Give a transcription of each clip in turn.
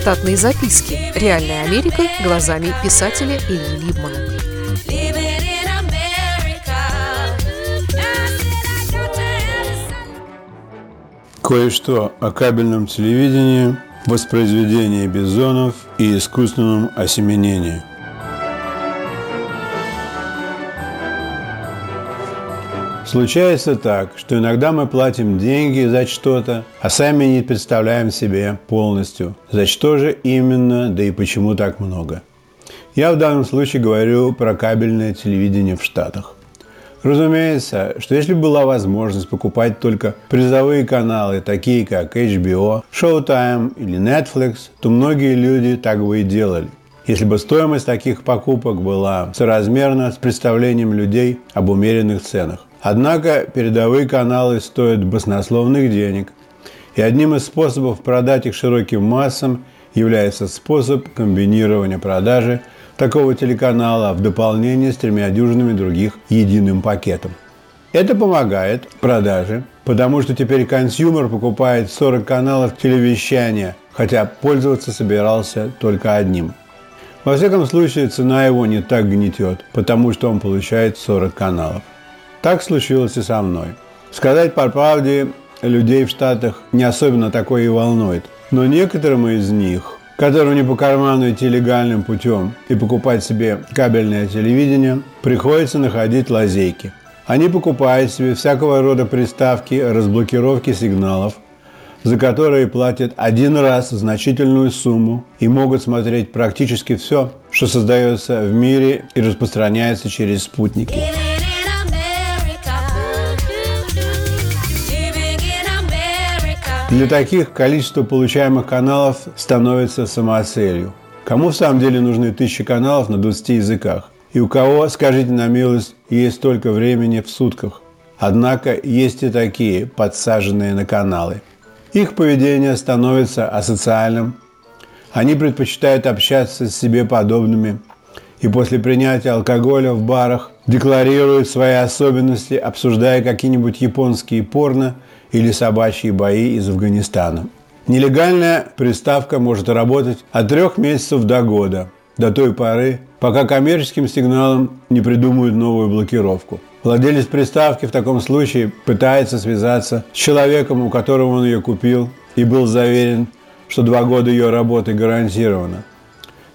Штатные записки. Реальная Америка глазами писателя Ильи Либмана. Кое-что о кабельном телевидении, воспроизведении бизонов и искусственном осеменении. Случается так, что иногда мы платим деньги за что-то, а сами не представляем себе полностью, за что же именно, да и почему так много. Я в данном случае говорю про кабельное телевидение в Штатах. Разумеется, что если была возможность покупать только призовые каналы, такие как HBO, Showtime или Netflix, то многие люди так бы и делали. Если бы стоимость таких покупок была соразмерна с представлением людей об умеренных ценах. Однако передовые каналы стоят баснословных денег, и одним из способов продать их широким массам является способ комбинирования продажи такого телеканала в дополнение с тремя дюжинами других единым пакетом. Это помогает продаже, потому что теперь consumer покупает 40 каналов телевещания, хотя пользоваться собирался только одним. Во всяком случае, цена его не так гнетет, потому что он получает 40 каналов. Так случилось и со мной. Сказать по правде, людей в Штатах не особенно такое и волнует. Но некоторым из них, которым не по карману идти легальным путем и покупать себе кабельное телевидение, приходится находить лазейки. Они покупают себе всякого рода приставки разблокировки сигналов, за которые платят один раз значительную сумму и могут смотреть практически все, что создается в мире и распространяется через спутники. Для таких количество получаемых каналов становится самоцелью. Кому в самом деле нужны тысячи каналов на 20 языках? И у кого, скажите на милость, есть столько времени в сутках? Однако есть и такие, подсаженные на каналы. Их поведение становится асоциальным. Они предпочитают общаться с себе подобными и после принятия алкоголя в барах декларируют свои особенности, обсуждая какие-нибудь японские порно – или собачьи бои из Афганистана. Нелегальная приставка может работать от трех месяцев до года, до той поры, пока коммерческим сигналом не придумают новую блокировку. Владелец приставки в таком случае пытается связаться с человеком, у которого он ее купил, и был заверен, что два года ее работы гарантировано.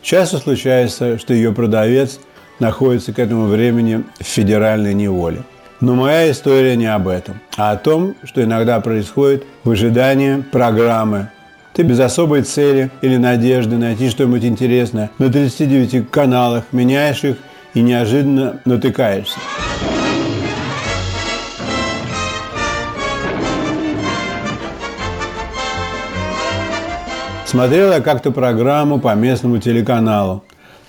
Часто случается, что ее продавец находится к этому времени в федеральной неволе. Но моя история не об этом, а о том, что иногда происходит в ожидании программы. Ты без особой цели или надежды найти что-нибудь интересное на 39 каналах, меняешь их и неожиданно натыкаешься. Смотрел я как-то программу по местному телеканалу.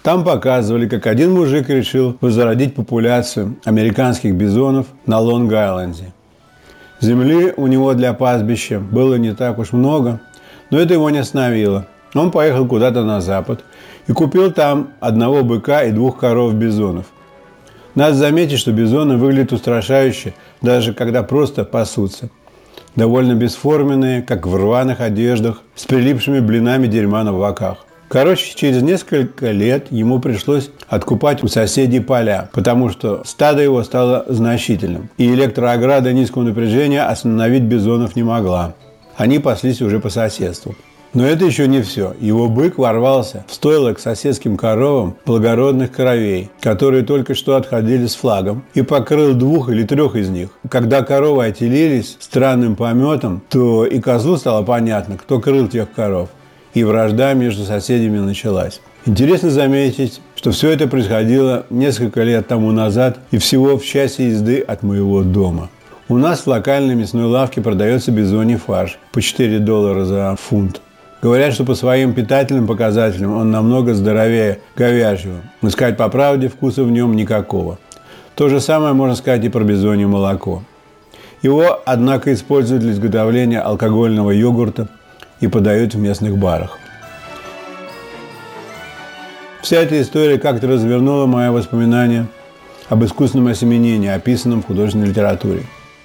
Там показывали, как один мужик решил возродить популяцию американских бизонов на Лонг-Айленде. Земли у него для пастбища было не так уж много, но это его не остановило. Он поехал куда-то на запад и купил там одного быка и двух коров бизонов. Надо заметить, что бизоны выглядят устрашающе, даже когда просто пасутся. Довольно бесформенные, как в рваных одеждах, с прилипшими блинами дерьма на боках. Короче, через несколько лет ему пришлось откупать у соседей поля, потому что стадо его стало значительным, и электроограда низкого напряжения остановить бизонов не могла. Они паслись уже по соседству. Но это еще не все. Его бык ворвался в стойло к соседским коровам благородных коровей, которые только что отходили с флагом, и покрыл двух или трех из них. Когда коровы отелились странным пометом, то и козлу стало понятно, кто крыл тех коров и вражда между соседями началась. Интересно заметить, что все это происходило несколько лет тому назад и всего в часе езды от моего дома. У нас в локальной мясной лавке продается бизоний фарш по 4 доллара за фунт. Говорят, что по своим питательным показателям он намного здоровее говяжьего. Но сказать по правде, вкуса в нем никакого. То же самое можно сказать и про бизонье молоко. Его, однако, используют для изготовления алкогольного йогурта, и подают в местных барах. Вся эта история как-то развернула мои воспоминания об искусственном осеменении, описанном в художественной литературе.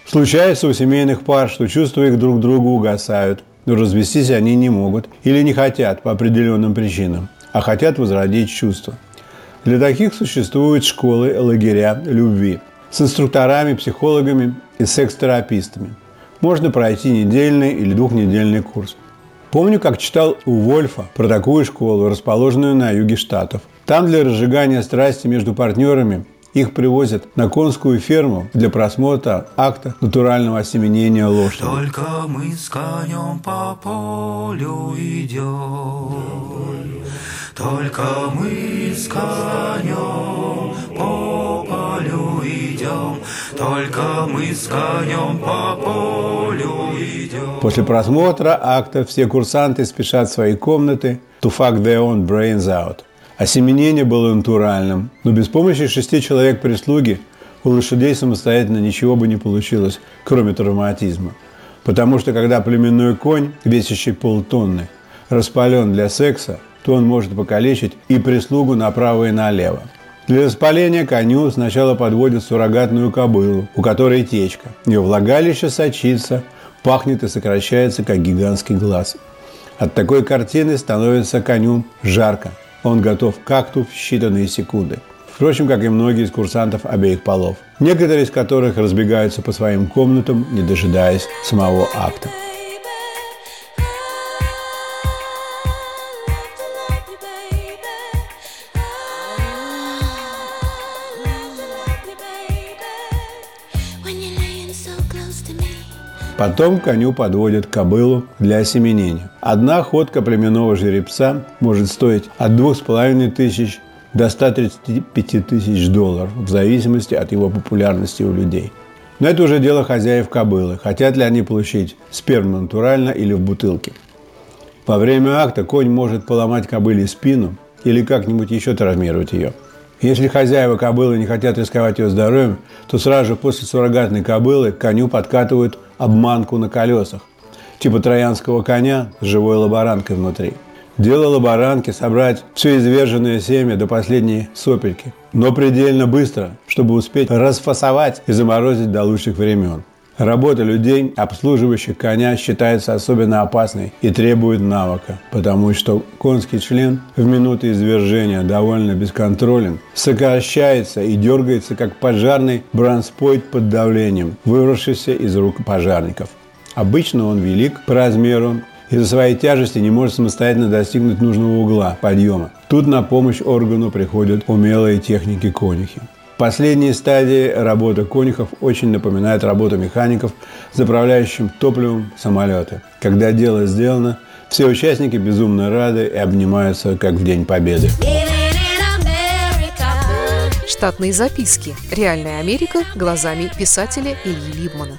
Случается у семейных пар, что чувства их друг к другу угасают, но развестись они не могут или не хотят по определенным причинам, а хотят возродить чувства. Для таких существуют школы, лагеря любви с инструкторами, психологами и секс-терапистами. Можно пройти недельный или двухнедельный курс. Помню, как читал у Вольфа про такую школу, расположенную на юге Штатов. Там для разжигания страсти между партнерами их привозят на конскую ферму для просмотра акта натурального осеменения лошади. Только мы с конем по полю идем, Только мы с конем по полю идем, Только мы с конем по полю. После просмотра акта все курсанты спешат в свои комнаты to fuck their own brains out – Осеменение было натуральным, но без помощи шести человек прислуги у лошадей самостоятельно ничего бы не получилось, кроме травматизма. Потому что когда племенной конь, весящий полтонны, распален для секса, то он может покалечить и прислугу направо и налево. Для распаления коню сначала подводят суррогатную кобылу, у которой течка. Ее влагалище сочится, пахнет и сокращается, как гигантский глаз. От такой картины становится коню жарко, он готов к акту в считанные секунды. Впрочем, как и многие из курсантов обеих полов. Некоторые из которых разбегаются по своим комнатам, не дожидаясь самого акта. Потом коню подводят кобылу для осеменения. Одна ходка племенного жеребца может стоить от двух с половиной тысяч до 135 тысяч долларов, в зависимости от его популярности у людей. Но это уже дело хозяев кобылы. Хотят ли они получить сперму натурально или в бутылке. Во время акта конь может поломать кобыле спину или как-нибудь еще травмировать ее. Если хозяева кобылы не хотят рисковать ее здоровьем, то сразу же после суррогатной кобылы коню подкатывают обманку на колесах, типа троянского коня с живой лаборанкой внутри. Дело лаборанки – собрать все изверженное семя до последней сопельки, но предельно быстро, чтобы успеть расфасовать и заморозить до лучших времен. Работа людей, обслуживающих коня, считается особенно опасной и требует навыка, потому что конский член в минуты извержения довольно бесконтролен, сокращается и дергается, как пожарный бронспойт под давлением, вырвавшийся из рук пожарников. Обычно он велик по размеру из-за своей тяжести не может самостоятельно достигнуть нужного угла подъема. Тут на помощь органу приходят умелые техники конюхи последней стадии работа конюхов очень напоминает работу механиков, заправляющим топливом самолеты. Когда дело сделано, все участники безумно рады и обнимаются, как в День Победы. Штатные записки. Реальная Америка глазами писателя Ильи Либмана.